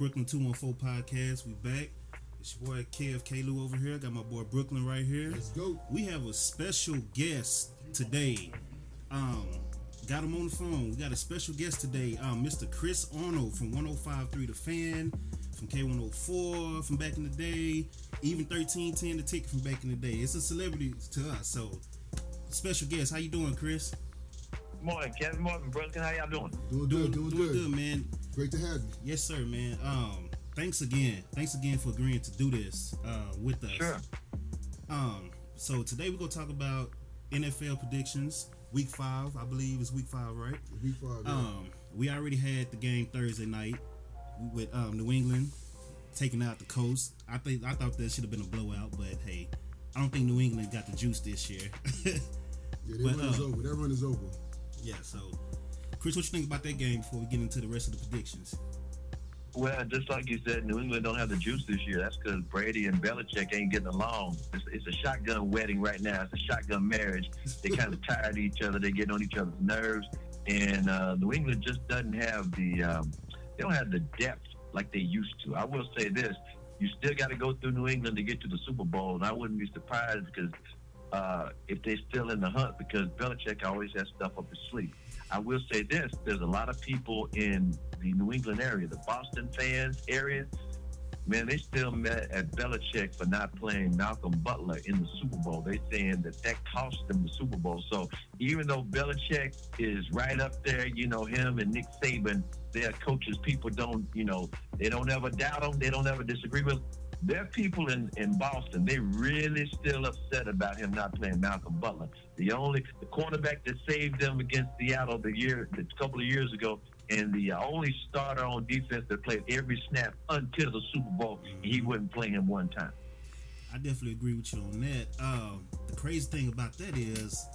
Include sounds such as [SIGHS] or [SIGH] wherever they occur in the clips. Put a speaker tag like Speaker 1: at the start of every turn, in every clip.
Speaker 1: Brooklyn 214 podcast. We back. It's your boy KFK Lou over here. Got my boy Brooklyn right here.
Speaker 2: Let's go.
Speaker 1: We have a special guest today. Um, got him on the phone. We got a special guest today, um, Mr. Chris Arnold from 105.3 The Fan, from K104 from back in the day, even 1310 The Ticket from back in the day. It's a celebrity to us. So, special guest. How you doing, Chris?
Speaker 3: Morning, Kevin. Morning, Brooklyn. How y'all doing?
Speaker 2: Doing good, doing,
Speaker 1: doing
Speaker 2: good.
Speaker 1: good, man.
Speaker 2: Great to have you.
Speaker 1: Yes, sir, man. Um, thanks again. Thanks again for agreeing to do this uh, with us.
Speaker 3: Sure.
Speaker 1: Um, so today we're gonna talk about NFL predictions. Week five, I believe, is week five, right?
Speaker 2: Week five. yeah.
Speaker 1: Um, we already had the game Thursday night with um, New England taking out the Colts. I think I thought that should have been a blowout, but hey, I don't think New England got the juice this year. [LAUGHS]
Speaker 2: yeah, that
Speaker 1: but,
Speaker 2: run is
Speaker 1: uh,
Speaker 2: over. That run is over.
Speaker 1: yeah. So, Chris, what you think about that game before we get into the rest of the predictions?
Speaker 3: Well, just like you said, New England don't have the juice this year. That's because Brady and Belichick ain't getting along. It's, it's a shotgun wedding right now. It's a shotgun marriage. They kind of [LAUGHS] tired of each other. They get on each other's nerves. And uh, New England just doesn't have the um, they don't have the depth like they used to. I will say this: you still got to go through New England to get to the Super Bowl, and I wouldn't be surprised because uh, if they're still in the hunt because Belichick always has stuff up his sleeve. I will say this: there's a lot of people in the New England area, the Boston fans area. Man, they still mad at Belichick for not playing Malcolm Butler in the Super Bowl. They saying that that cost them the Super Bowl. So even though Belichick is right up there, you know him and Nick Saban, they're coaches. People don't, you know, they don't ever doubt them. They don't ever disagree with. There are people in, in Boston. They really still upset about him not playing Malcolm Butler. The only the cornerback that saved them against Seattle the year, a couple of years ago, and the only starter on defense that played every snap until the Super Bowl. He wouldn't play him one time.
Speaker 1: I definitely agree with you on that. Um, the crazy thing about that is,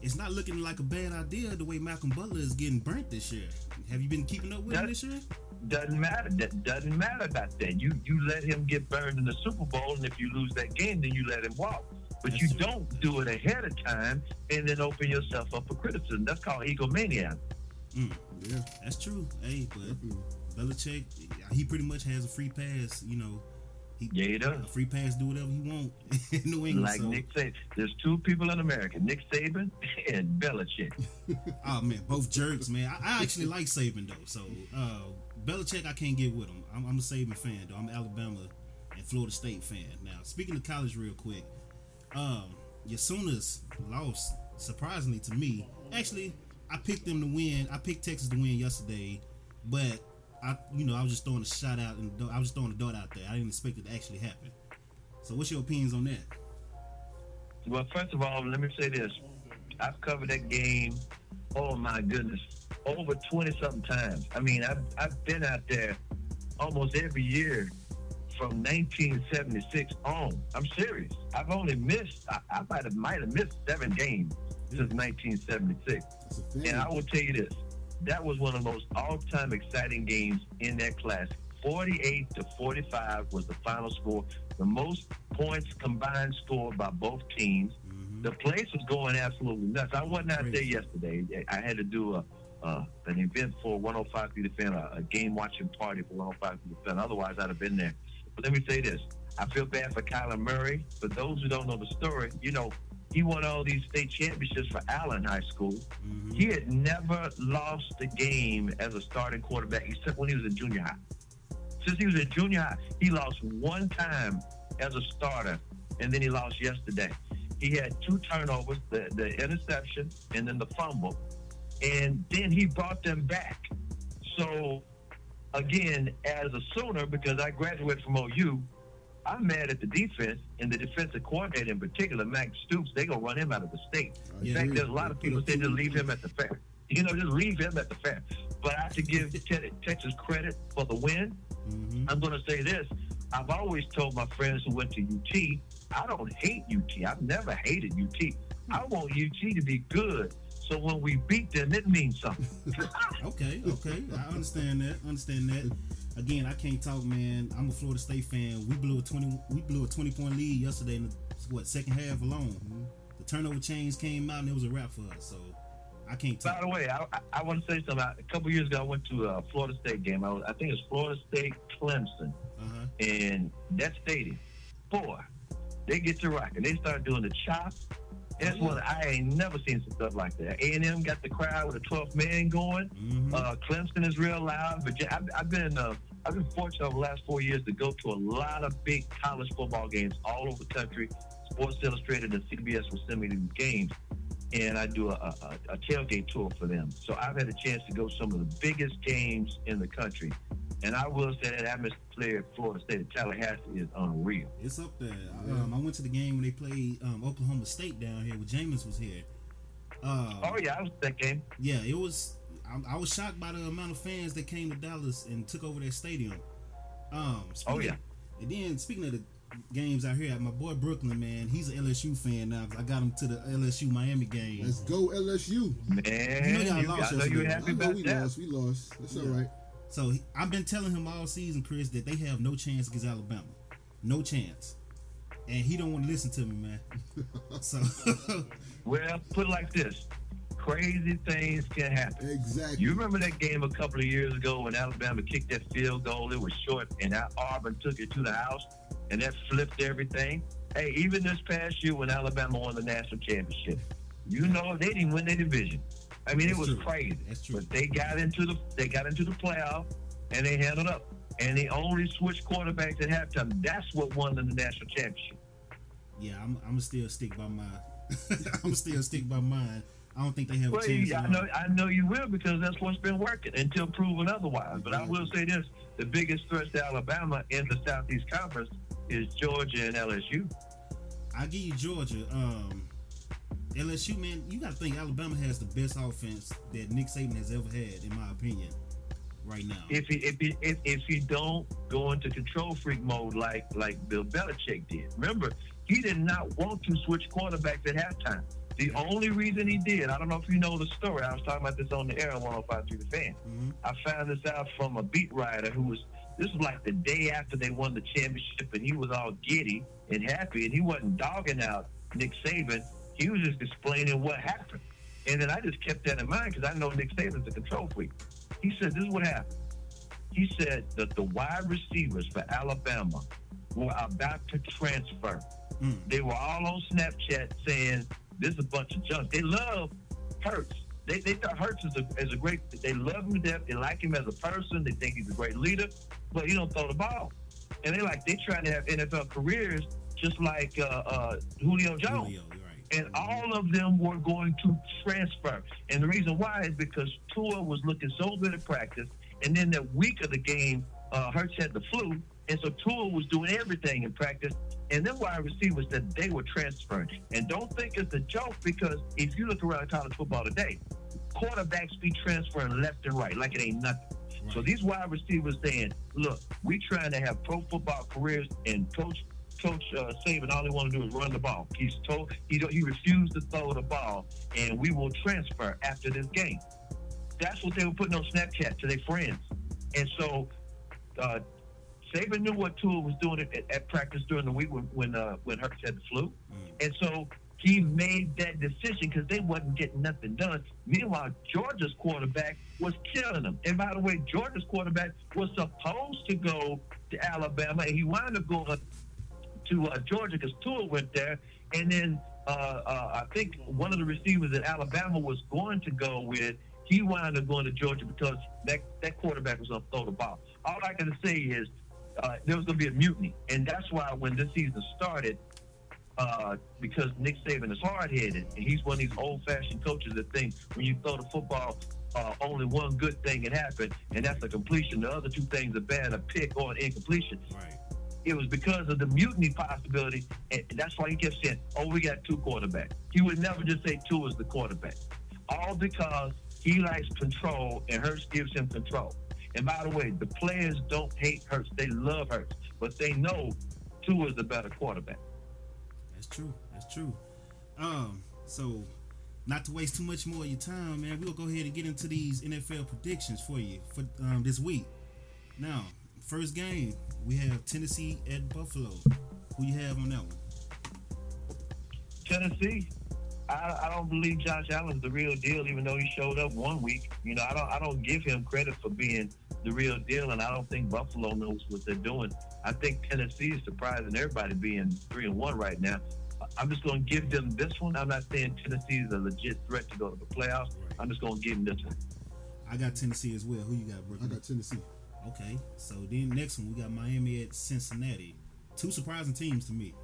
Speaker 1: it's not looking like a bad idea the way Malcolm Butler is getting burnt this year. Have you been keeping up with him
Speaker 3: That-
Speaker 1: this year?
Speaker 3: Doesn't matter. That doesn't matter about that. You you let him get burned in the Super Bowl, and if you lose that game, then you let him walk. But
Speaker 1: That's
Speaker 3: you
Speaker 1: true.
Speaker 3: don't do it ahead of time and then open yourself up for criticism. That's called egomania.
Speaker 1: Mm,
Speaker 2: Yeah,
Speaker 1: that's true. Hey, but
Speaker 2: definitely.
Speaker 1: Belichick, he pretty much has a free pass. You know, he
Speaker 3: Yeah, he does.
Speaker 1: a free pass, do whatever he want [LAUGHS] in New England.
Speaker 3: Like
Speaker 1: so,
Speaker 3: Nick Saban. There's two people in America, Nick Saban [LAUGHS] and Belichick. [LAUGHS]
Speaker 1: oh man, both jerks, man. I, I actually like Saban though. So uh, Belichick, I can't get with him. I'm, I'm a Saban fan though. I'm an Alabama and Florida State fan. Now, speaking of college, real quick, um, your Sooners lost surprisingly to me. Actually, I picked them to win. I picked Texas to win yesterday, but I, you know, I was just throwing a shot out and I was just throwing a dart out there. I didn't expect it to actually happen. So, what's your opinions on that?
Speaker 3: Well, first of all, let me say this. I've covered that game, oh my goodness, over 20 something times. I mean, I've, I've been out there almost every year from 1976 on. I'm serious. I've only missed, I, I might have might have missed seven games since 1976.
Speaker 2: It's a fan.
Speaker 3: And I will tell you this: that was one of the most all-time exciting games in that class. 48 to 45 was the final score. The most points combined scored by both teams.
Speaker 1: Mm-hmm.
Speaker 3: The place was going absolutely nuts. I wasn't out there yesterday. I had to do a uh, an event for 105 to defend, a, a game watching party for 105 to defend. Otherwise, I'd have been there. But let me say this: I feel bad for Kyler Murray. For those who don't know the story, you know he won all these state championships for Allen High School.
Speaker 1: Mhm.
Speaker 3: He had never lost a game as a starting quarterback except when he was in junior high. Since he was in junior high, he lost one time as a starter, and then he lost yesterday. He had two turnovers, the, the interception and then the fumble, and then he brought them back. So, again, as a Sooner, because I graduated from OU, I'm mad at the defense and the defensive coordinator in particular, Max Stoops. They're gonna run him out of the state. In
Speaker 1: Yeah.
Speaker 3: fact, there's a lot of people saying just leave him at the fair. You know, just leave him at the fair. But I have to give [LAUGHS] Texas credit for the win.
Speaker 1: Mhm.
Speaker 3: I'm going to say this. I've always told my friends who went to UT, I don't hate UT. I've never hated UT. I want UT to be good. So when we beat them, it means something. [LAUGHS]
Speaker 1: Okay, okay, I understand that. Understand that. Again, I can't talk, man. I'm a Florida State fan. We blew a twenty. We blew a twenty point lead yesterday in the what second half alone. The turnover chains came out and it was a wrap for us. So I can't Talk.
Speaker 3: By the way, I, I, I want to say something. I, a couple years ago, I went to a Florida State game. I, was, I think it's Florida State Clemson,
Speaker 1: Uh huh.
Speaker 3: and that stadium, boy, they get to rocking. They start doing the chop. That's
Speaker 1: Oh, yeah.
Speaker 3: one I ain't never seen some stuff like that. A and M got the crowd with a 12th man going.
Speaker 1: hmm
Speaker 3: Uh, Clemson is real loud. But I've, I've been uh, I've been fortunate over the last four years to go to a lot of big college football games all over the country. Sports Illustrated and CBS will send me these games, and I do a, a, a tailgate tour for them. So I've had a chance to go to some of the biggest games in the country. And I will say that atmosphere at Florida State at Tallahassee is unreal.
Speaker 1: It's up there. I, um, I went to the game when they played um, Oklahoma State down here when Jameis was here. Uh,
Speaker 3: Oh yeah, I was at that game.
Speaker 1: yeah, it was. I, I was shocked by the amount of fans that came to Dallas and took over that stadium. Um,
Speaker 3: Oh, yeah.
Speaker 1: and then speaking of the games out here, my boy Brooklyn, man, he's an LSU fan now. I got him to the LSU Miami game.
Speaker 2: Let's go LSU.
Speaker 3: Man,
Speaker 1: y'all
Speaker 3: you,
Speaker 1: lost
Speaker 3: I know you happy
Speaker 2: I know
Speaker 3: about
Speaker 2: we
Speaker 3: that.
Speaker 2: lost. We lost. That's all
Speaker 1: Yeah.
Speaker 2: right.
Speaker 1: So he, I've been telling him all season, Chris, that they have no chance against Alabama, no chance, and he don't want to listen to me, man. [LAUGHS] so [LAUGHS]
Speaker 3: Well, put it like this: crazy things can happen.
Speaker 2: Exactly.
Speaker 3: You remember that game a couple of years ago when Alabama kicked that field goal? It was short, and Auburn took it to the house, and that flipped everything. Hey, even this past year when Alabama won the national championship, you know they didn't win their division. I mean,
Speaker 1: That's
Speaker 3: it was
Speaker 1: true.
Speaker 3: crazy.
Speaker 1: That's true.
Speaker 3: But they got into the they got into the playoff, and they handled up. And they only switched quarterbacks at halftime. That's what won them the national championship.
Speaker 1: yeah, I'm, I'm still stick by my. [LAUGHS] I'm still stick by mine. I don't think they have
Speaker 3: Well,
Speaker 1: a chance.
Speaker 3: I know. I know you will because that's what's been working until proven otherwise. But I will say this: the biggest threat to Alabama in the Southeast Conference is Georgia and LSU.
Speaker 1: I give you Georgia. Um, LSU, man, you got to think Alabama has the best offense that Nick Saban has ever had, in my opinion, right now.
Speaker 3: If he, if he, if, if he don't go into control freak mode like like Bill Belichick did, remember he did not want to switch quarterbacks at halftime. The only reason he did, I don't know if you know the story. I was talking about this on the air on 105 The Fan.
Speaker 1: Mhm.
Speaker 3: I found this out from a beat writer who was. This was like the day after they won the championship, and he was all giddy and happy, and he wasn't dogging out Nick Saban. He was just explaining what happened, and then I just kept that in mind because I know Nick Saban's a control freak. He said, "This is what happened." He said that the wide receivers for Alabama were about to transfer.
Speaker 1: Mm.
Speaker 3: They were all on Snapchat saying, "This is a bunch of junk." They love Hurts. They, they thought Hurts is a, is a great. They love him to death. They like him as a person. They think he's a great leader, but he don't throw the ball. And they like they trying to have NFL careers just like uh, uh, Julio Jones.
Speaker 1: Julio, right.
Speaker 3: And all of them were going to transfer. And the reason why is because Tua was looking so good at practice. And then that week of the game, uh, Hurts had the flu. And so Tua was doing everything in practice. And then wide receivers that they were transferring. And don't think it's a joke because if you look around college football today, quarterbacks be transferring left and right like it ain't nothing. So these wide receivers saying, "Look, we trying to have pro football careers, and coach Coach uh, Saban all he want to do is run the ball. He's told he don't, he refused to throw the ball, and we will transfer after this game." That's what they were putting on Snapchat to their friends, and so uh, Saban knew what Tua was doing at, at practice during the week when when, uh, when Hurts had the flu,
Speaker 1: Mm.
Speaker 3: and so he made that decision because they wasn't getting nothing done. Meanwhile, Georgia's quarterback was killing them. And by the way, Georgia's quarterback was supposed to go to Alabama, and he wound up going to uh, Georgia because Tua went there. And then uh, uh, I think one of the receivers that Alabama was going to go with, he wound up going to Georgia because that, that quarterback was going to throw the ball. All I got to say is uh, there was going to be a mutiny. And that's why when this season started, uh, because Nick Saban is hard headed, and he's one of these old fashioned coaches that think when you throw the football, uh, only one good thing can happen, and that's a completion. The other two things are bad, a pick or an incompletion.
Speaker 1: Right.
Speaker 3: It was because of the mutiny possibility, and that's why he kept saying, "Oh, we got two quarterbacks." He would never just say Tua is the quarterback, all because he likes control, and Hurts gives him control. And by the way, the players don't hate Hurts; they love Hurts, but they know Tua is the better quarterback.
Speaker 1: That's true. That's true. Um, so not to waste too much more of your time, man, we'll go ahead and get into these NFL predictions for you for um, this week. Now, first game we have Tennessee at Buffalo. Who you have on that one?
Speaker 3: Tennessee, I, I don't believe Josh Allen's the real deal, even though he showed up one week. You know, I don't I don't give him credit for being the real deal, and I don't think Buffalo knows what they're doing. I think Tennessee is surprising everybody being three and one right now. I'm just going to give them this one. I'm not saying Tennessee is a legit threat to go to the playoffs. I'm just going to give them this one.
Speaker 1: I got Tennessee as well. Who you got, Brooklyn?
Speaker 2: I got Tennessee.
Speaker 1: Okay, so then next one we got Miami at Cincinnati. Two surprising teams to me.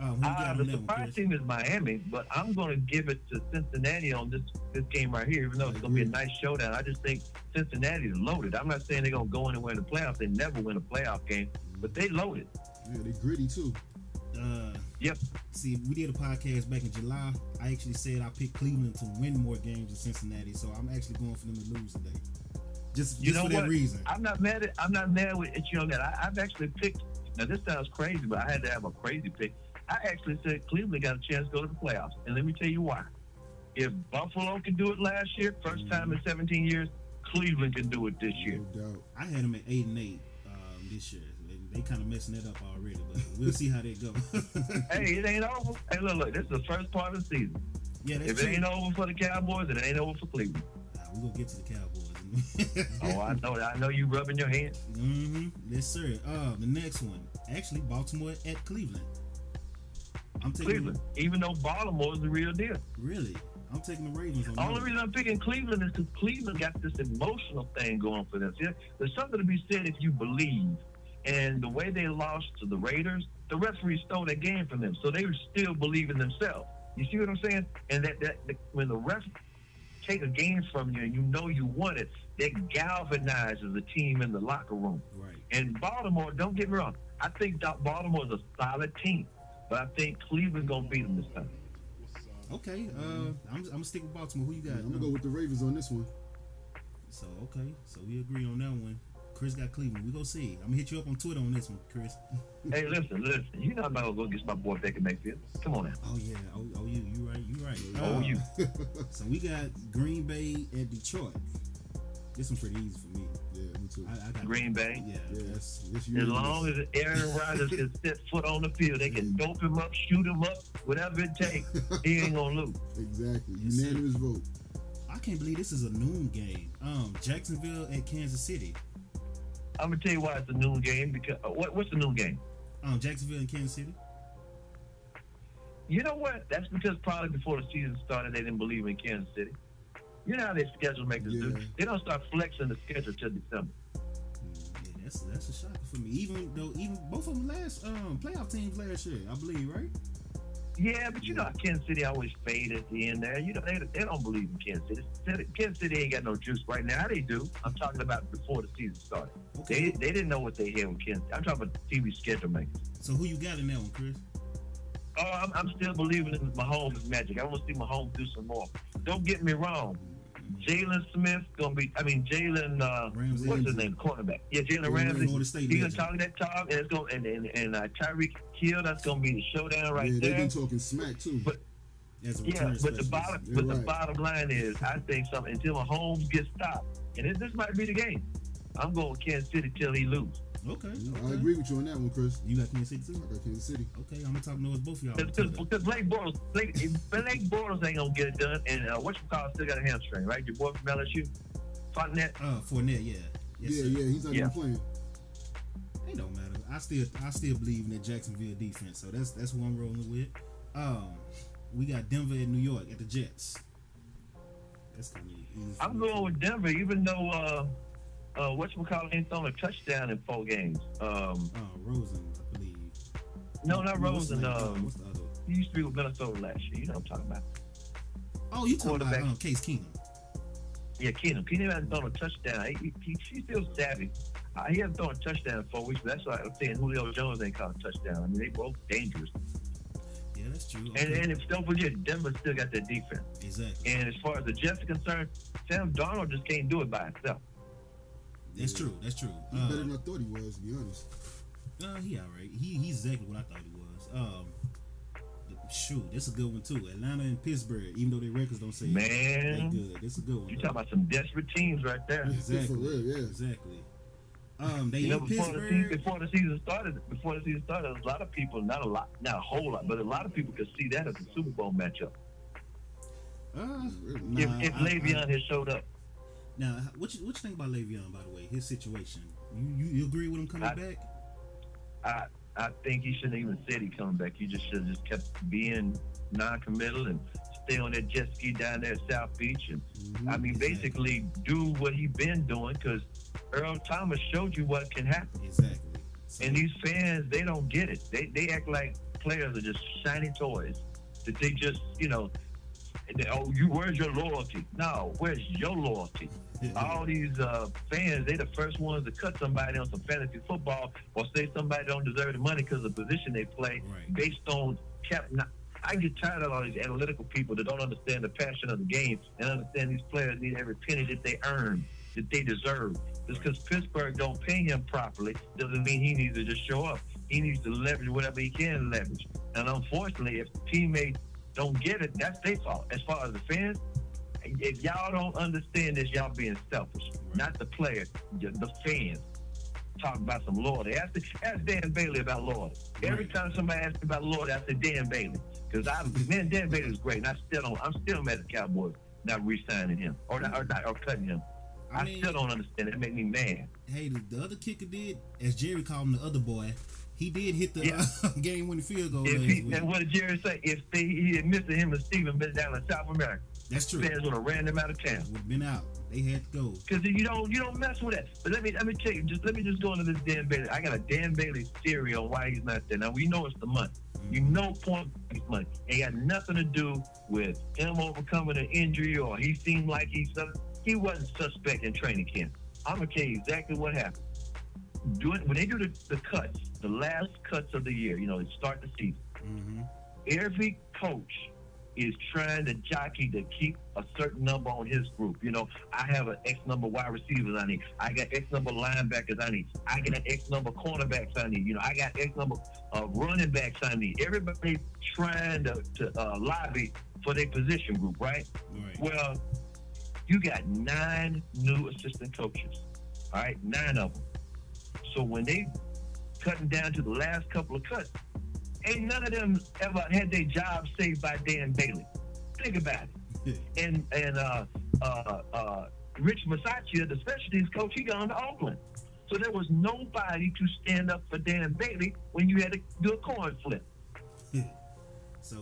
Speaker 1: Uh, you got
Speaker 3: Uh, the surprise team is Miami, but I'm going to give it to Cincinnati on this this game right here, even though it's going to be a nice showdown. I just think Cincinnati is loaded. I'm not saying they're going to go anywhere in the playoffs. They never win a playoff game, but they loaded.
Speaker 2: Yeah, they gritty too.
Speaker 1: Uh,
Speaker 3: Yep.
Speaker 1: see, we did a podcast back in July. I actually said I picked Cleveland to win more games than Cincinnati, so I'm actually going for them to lose today. Just,
Speaker 3: You
Speaker 1: just for that reason.
Speaker 3: I'm not mad at I'm not mad with you on that. I, I've actually picked. Now this sounds crazy, but I had to have a crazy pick. I actually said Cleveland got a chance to go to the playoffs, and let me tell you why. If Buffalo can do it last year, first time in 17 years, Cleveland can do it this year.
Speaker 2: No.
Speaker 1: I had them at eight and eight um, this year. They, they kind of messing it up already, but we'll see how they go. [LAUGHS]
Speaker 3: Hey, it ain't over. Hey, look, look, this is the first part of the season.
Speaker 1: yeah,
Speaker 3: If
Speaker 1: true.
Speaker 3: it ain't over for the Cowboys, it ain't over for Cleveland.
Speaker 1: Nah, we gonna get to the Cowboys. [LAUGHS]
Speaker 3: Oh, I know. I know you rubbing your hands.
Speaker 1: Mm-hmm. Yes, sir. Uh, the next one, actually, Baltimore at Cleveland. I'm taking
Speaker 3: Cleveland, even though Baltimore is the real deal.
Speaker 1: Really, I'm taking the Ravens on
Speaker 3: The only reason I'm picking Cleveland is because Cleveland got this emotional thing going for them. See, there's something to be said if you believe. And the way they lost to the Raiders, the referee stole that game from them, so they were still believing in themselves. You see what I'm saying? And that, that, that when the ref take a game from you and you know you won it, that galvanizes the team in the locker room.
Speaker 1: Right.
Speaker 3: And Baltimore, don't get me wrong, I think Baltimore is a solid team, but I think Cleveland gonna beat them this time.
Speaker 1: Okay. Uh, I'm, I'm gonna stick with Baltimore. Who you
Speaker 2: Yeah,
Speaker 1: got?
Speaker 2: I'm gonna go with the Ravens on this one.
Speaker 1: So okay, so we agree on that one. Chris got Cleveland. We gonna see. I'm gonna hit you up on Twitter on this one, Chris.
Speaker 3: Hey, listen, listen. You know I'm not gonna go against my boy Baker Mayfield. Come on now.
Speaker 1: Oh yeah. Oh, oh you. You right. You right.
Speaker 3: Oh,
Speaker 1: Uh,
Speaker 3: you. [LAUGHS]
Speaker 1: So we got Green Bay at Detroit. This one's pretty easy for me.
Speaker 2: Yeah, me too.
Speaker 1: I, I got
Speaker 3: Green Bay.
Speaker 1: Yeah.
Speaker 2: Yeah,
Speaker 1: That's
Speaker 2: Yes,
Speaker 3: As long as Aaron Rodgers can [LAUGHS] set foot on the field, they can dope him up, shoot him up, whatever it takes. He ain't gonna lose.
Speaker 2: exactly
Speaker 1: Yes, sir.
Speaker 2: unanimous vote.
Speaker 1: I can't believe this is a noon game. Um, Jacksonville at Kansas City.
Speaker 3: I'm gonna tell you why it's a noon game. Because uh, what, what's the noon game?
Speaker 1: Um, Jacksonville and Kansas City.
Speaker 3: You know what? That's because probably before the season started, they didn't believe in Kansas City. You know how their schedule makers do.
Speaker 2: Yeah.
Speaker 3: They don't start flexing the schedule till December.
Speaker 1: Yeah, that's that's a shocker for me. Even though even both of them last um playoff teams last year, I believe, right?
Speaker 3: Yeah, but you know how Kansas City always fade at the end there. You know, they, they don't believe in Kansas City. Kansas City ain't got no juice right now. They do. I'm talking about before the season started.
Speaker 1: Okay.
Speaker 3: They, they didn't know what they had with Kansas. I'm talking about the TV schedule makers.
Speaker 1: So who you got in that one, Chris?
Speaker 3: Oh, I'm, I'm still believing in Mahomes' magic. I want to see Mahomes do some more. Don't get me wrong. Jalen Smith gonna be. I mean, Jalen. Uh,
Speaker 1: Ramsey.
Speaker 3: what's his name? Cornerback. Yeah, Jalen Ramsey. He's gonna talk that talk, and it's gonna and and, and uh, Tyreek Hill. That's gonna be the showdown right
Speaker 2: yeah, they've been talking smack too.
Speaker 3: But- Yeah, but the bottom,
Speaker 2: You're
Speaker 3: but the bottom line is, I think something until Mahomes gets stopped, and this, this might be the game. I'm going Kansas City till he lose.
Speaker 1: Okay,
Speaker 2: I
Speaker 1: okay.
Speaker 2: agree with you on that one, Chris.
Speaker 1: You got Kansas City too.
Speaker 2: I got Kansas City.
Speaker 1: Okay, I'm gonna talk noise both of y'all.
Speaker 3: Because Blake Bortles, Blake, Blake Bortles ain't gonna get it done, and uh, what you call still got a hamstring, right? Your boy from LSU, Fontenette.
Speaker 1: Uh, Fournette, yeah, yes,
Speaker 2: yeah,
Speaker 1: sir.
Speaker 2: yeah, he's not
Speaker 3: Yeah.
Speaker 2: even playing.
Speaker 1: It don't matter. I still, I still believe in that Jacksonville defense. So that's that's who I'm rolling with. Um, we got Denver and New York at the Jets. That's kind of easy.
Speaker 3: I'm going with Denver, even though uh, uh, what you call ain't thrown a touchdown in four games. Um,
Speaker 1: Uh, Rosen, I believe.
Speaker 3: no, not
Speaker 1: the
Speaker 3: Rosen. Um,
Speaker 1: What's the other?
Speaker 3: he used to be with Minnesota last year. You know what I'm talking about?
Speaker 1: Oh, you talking about
Speaker 3: quarterback.
Speaker 1: um, Case Keenum?
Speaker 3: Yeah, Keenum. Keenum hasn't thrown a touchdown. He, he, he's still savvy. Uh, he hasn't thrown a touchdown in four weeks, but that's why I'm saying Julio Jones ain't caught a touchdown. I mean, they both dangerous.
Speaker 1: Yeah, that's true.
Speaker 3: And,
Speaker 1: Okay.
Speaker 3: and if don't forget, Denver still got their defense.
Speaker 1: exactly.
Speaker 3: And as far as the Jets are concerned, Sam Darnold just can't do it by himself.
Speaker 1: That's true. That's true.
Speaker 2: He's
Speaker 1: Uh,
Speaker 2: better than I thought he was, to be honest.
Speaker 1: Uh, he all right. He he's exactly what I thought he was. Um, shoot, that's a good one too. Atlanta and Pittsburgh, even though their records don't say it, they
Speaker 3: Man,
Speaker 1: good. That's a good one.
Speaker 3: you
Speaker 1: though.
Speaker 3: talking about some desperate teams right there.
Speaker 1: exactly.
Speaker 2: For real, yeah.
Speaker 1: Exactly. Um, they
Speaker 3: You know,
Speaker 1: in
Speaker 3: before the, season, before the season started, before the season started, a lot of people, not a lot, not a whole lot, but a lot of people could see that as a Super Bowl matchup.
Speaker 1: Uh,
Speaker 3: if
Speaker 1: nah,
Speaker 3: if
Speaker 1: I-
Speaker 3: Le'Veon had showed up,
Speaker 1: Now, what you what you think about Le'Veon? By the way, his situation. You you, you agree with him coming
Speaker 3: I-
Speaker 1: back?
Speaker 3: I I think he shouldn't even said he coming back. He just should have just kept being non-committal and stay on that jet ski down there at South Beach. And mm-hmm. I mean,
Speaker 1: Exactly.
Speaker 3: basically do what he been doing because Earl Thomas showed you what can happen.
Speaker 1: Exactly. So,
Speaker 3: And these fans, they don't get it. They they act like players are just shiny toys. That they just, you know, oh, you where's your loyalty? No, where's your loyalty? All these uh, fans, they the first ones to cut somebody on some fantasy football or say somebody don't deserve the money because of the position they play
Speaker 1: Right.
Speaker 3: based on cap. I get tired of all these analytical people that don't understand the passion of the game and understand these players need every penny that they earn, that they deserve. Just because Pittsburgh don't pay him properly doesn't mean he needs to just show up. He needs to leverage whatever he can leverage. And unfortunately, if teammates don't get it, that's their fault. As far as the fans, if y'all don't understand this, y'all being selfish. Not the players, the fans. Talk about some loyalty. Ask, ask Dan Bailey about loyalty. Every time somebody asks me about loyalty, I say Dan Bailey. Because I, man, Dan Bailey is great, and I still don't. I'm still mad at the Cowboys not re-signing him or not, or, not, or cutting him. I,
Speaker 1: I mean,
Speaker 3: still don't understand. It make me mad.
Speaker 1: hey, the, the other kicker did, as Jerry called him, the other boy. He did hit the
Speaker 3: Yeah.
Speaker 1: uh, [LAUGHS] game-winning field goal
Speaker 3: If he, and what did Jerry say? If they, he had missed him and Steven been down in South America,
Speaker 1: That's true.
Speaker 3: fans would have ran them out of town.
Speaker 1: Would have been out. They had to go.
Speaker 3: Because you don't you don't mess with that. But let me let me tell you, just let me just go into this Dan Bailey. I got a Dan Bailey theory on why he's not there. Now we know it's the money. You know point money. It got nothing to do with him overcoming an injury or he seemed like he's he wasn't suspect in training camp. I'm gonna tell you exactly what happened. Doing when they do the, the cuts, the last cuts of the year, you know, they start the season
Speaker 1: hmm
Speaker 3: every coach is trying to jockey to keep a certain number on his group. You know, I have an X number wide receivers I need. I got X number linebackers I need. I got X number cornerbacks I need. You know, I got X number uh, running backs I need. Everybody's trying to, to uh, lobby for their position group, right?
Speaker 1: Right.
Speaker 3: Well, you got nine new assistant coaches. All right, nine of them. So when they cutting down to the last couple of cuts, ain't none of them ever had their job saved by Dan Bailey. Think about it. And and uh, uh, uh, Rich Bisaccia, the specialties coach, he gone to Oakland. So there was nobody to stand up for Dan Bailey when you had to do a coin flip.
Speaker 1: so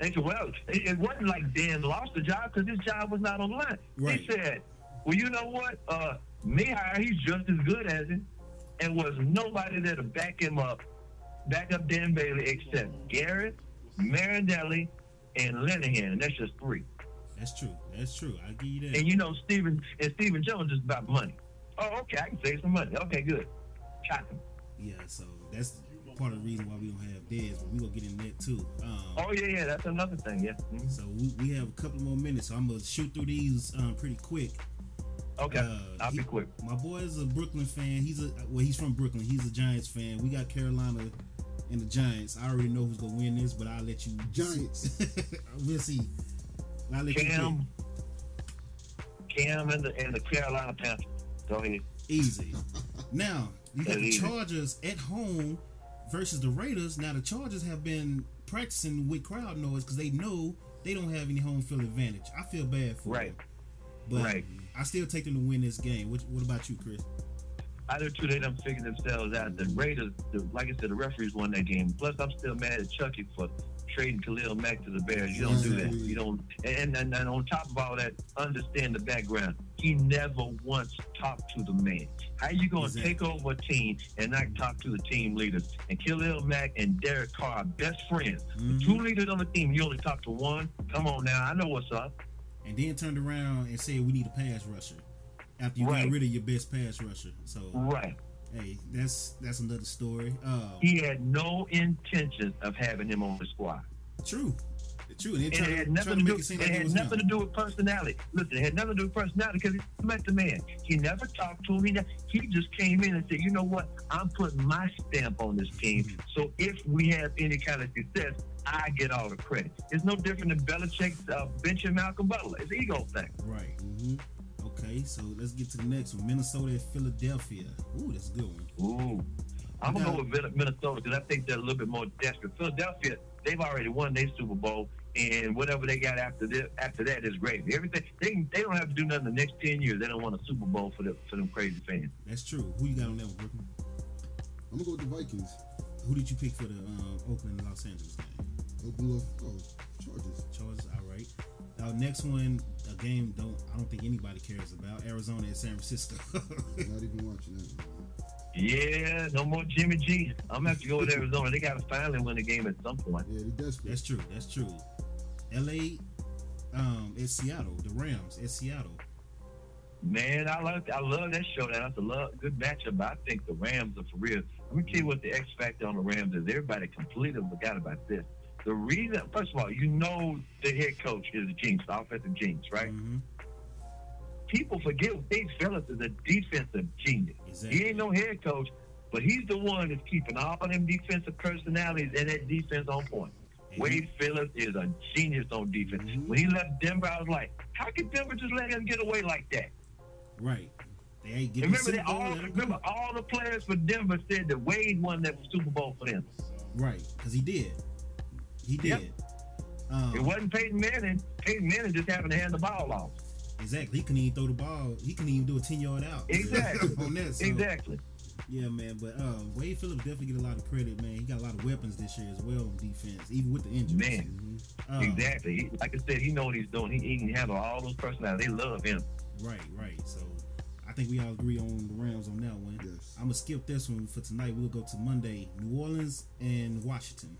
Speaker 3: And so, well, it, it wasn't like Dan lost the job because his job was not on the line.
Speaker 1: Right.
Speaker 3: He said, well, you know what? Uh, he's just as good as him. And was nobody there to back him up, back up Dan Bailey except Garrett, Marinelli, and Linehan. And that's just three.
Speaker 1: that's true. That's true. I give you that.
Speaker 3: And you know, Stephen and Stephen Jones is about money. Oh, okay, I can save some money. Okay, good. Chop him.
Speaker 1: yeah. So that's part of the reason why we don't have Dez, but we gonna get in that too. Um,
Speaker 3: Oh yeah, yeah, that's another thing. Yeah. Mhm.
Speaker 1: So we, we have a couple more minutes, so I'm gonna shoot through these um, pretty quick.
Speaker 3: Okay,
Speaker 1: Uh,
Speaker 3: I'll
Speaker 1: he-
Speaker 3: be quick.
Speaker 1: My boy is a Brooklyn fan. He's a well, he's from Brooklyn. He's a Giants fan. We got Carolina and the Giants. I already know who's gonna win this, but I'll let you.
Speaker 2: Giants. [LAUGHS]
Speaker 1: we'll see. I'll let you
Speaker 3: Cam, Cam, and the and the Carolina Panthers. Go ahead.
Speaker 1: Easy. Now you got the Chargers at home versus the Raiders. Now the Chargers have been practicing with crowd noise because they know they don't have any home field advantage. I feel bad for
Speaker 3: Right.
Speaker 1: them, but
Speaker 3: Right.
Speaker 1: I still take them to win this game. What, what about you, Chris?
Speaker 3: I do too. They done figured themselves out. The Raiders, the, like I said, the referees won that game. Plus, I'm still mad at Chucky for trading Khalil Mack to the Bears. You don't do that. You don't. And, and and on top of all that, understand the background. He never once talked to the man. How you gonna
Speaker 1: Exactly.
Speaker 3: take over a team and not talk to the team leaders? And Khalil Mack and Derek Carr are best friends.
Speaker 1: Mhm.
Speaker 3: Two leaders on the team. You only talk to one. Come on now. I know what's up.
Speaker 1: And then turned around and said we need a pass rusher after you
Speaker 3: Right.
Speaker 1: got rid of your best pass rusher. So
Speaker 3: Right.
Speaker 1: hey, that's that's another story. Uh,
Speaker 3: He had no intention of having him on the squad.
Speaker 1: true, true. And trying,
Speaker 3: it had nothing
Speaker 1: to
Speaker 3: to do.
Speaker 1: it
Speaker 3: It
Speaker 1: it
Speaker 3: had nothing to do with personality. Listen, it had nothing to do with personality because he met the man. He never talked to him. He, he just came in and said, "You know what? I'm putting my stamp on this team.
Speaker 1: Mm-hmm.
Speaker 3: So if we have any kind of success, I get all the credit." It's no different than Belichick uh, benching Malcolm Butler. It's an ego thing.
Speaker 1: Right. hmm Okay. Okay, so let's get to the next one. Minnesota at Philadelphia. Ooh, that's a good one.
Speaker 3: Ooh. I'm gonna go with Minnesota because I think they're a little bit more desperate. Philadelphia, they've already won their Super Bowl, and whatever they got after this, after that is great. Everything they they don't have to do nothing the next ten years. They don't want a Super Bowl for the for them crazy fans.
Speaker 1: That's true. Who you got on that one, Brooklyn?
Speaker 2: I'm gonna go with the Vikings.
Speaker 1: Who did you pick for the um, Oakland Los Angeles game?
Speaker 2: Open up. Oh, Chargers.
Speaker 1: Chargers. All right. Our next one, a game don't I don't think anybody cares about. Arizona at San Francisco.
Speaker 2: Not [LAUGHS] even watching that. one.
Speaker 3: Yeah, no more Jimmy G. I'm gonna have to go with Arizona. They gotta finally win the game at some point.
Speaker 2: Yeah, they desperate.
Speaker 1: that's true. That's true. L.A. Um, at Seattle. The Rams at Seattle.
Speaker 3: Man, I love I love that showdown. That's a love, good matchup. But I think the Rams are for real. Let me tell you what the X factor on the Rams is. Everybody completely forgot about this. The reason, first of all, you know the head coach is a genius, the offensive genius, right?
Speaker 1: Mhm.
Speaker 3: People forget Wade Phillips is a defensive genius.
Speaker 1: Exactly.
Speaker 3: He ain't no head coach, but he's the one that's keeping all of them defensive personalities and that defense on point. Wade Phillips is a genius on defense.
Speaker 1: Mhm.
Speaker 3: When he left Denver, I was like, how could Denver just let him get away like that?
Speaker 1: Right. They ain't getting
Speaker 3: Remember, all
Speaker 1: let 'em go.
Speaker 3: remember all the players for Denver said that Wade won that Super Bowl for them.
Speaker 1: Right, because he did. He did.
Speaker 3: Yep.
Speaker 1: Um,
Speaker 3: It wasn't Peyton Manning. Peyton Manning just happened to hand the ball off.
Speaker 1: exactly. He couldn't even throw the ball. He couldn't even do a ten yard out.
Speaker 3: Exactly. [LAUGHS]
Speaker 1: on that. So,
Speaker 3: Exactly.
Speaker 1: Yeah, man. But uh, Wade Phillips definitely get a lot of credit, man. He got a lot of weapons this year as well on defense, even with the injuries.
Speaker 3: Man,
Speaker 1: Um,
Speaker 3: exactly. Like I said, he know what he's doing. He, he can handle all those personalities. They love him.
Speaker 1: Right, right. So I think we all agree on the Rams on that one.
Speaker 2: Yes.
Speaker 1: I'm gonna skip this one for tonight. We'll go to Monday, New Orleans and Washington.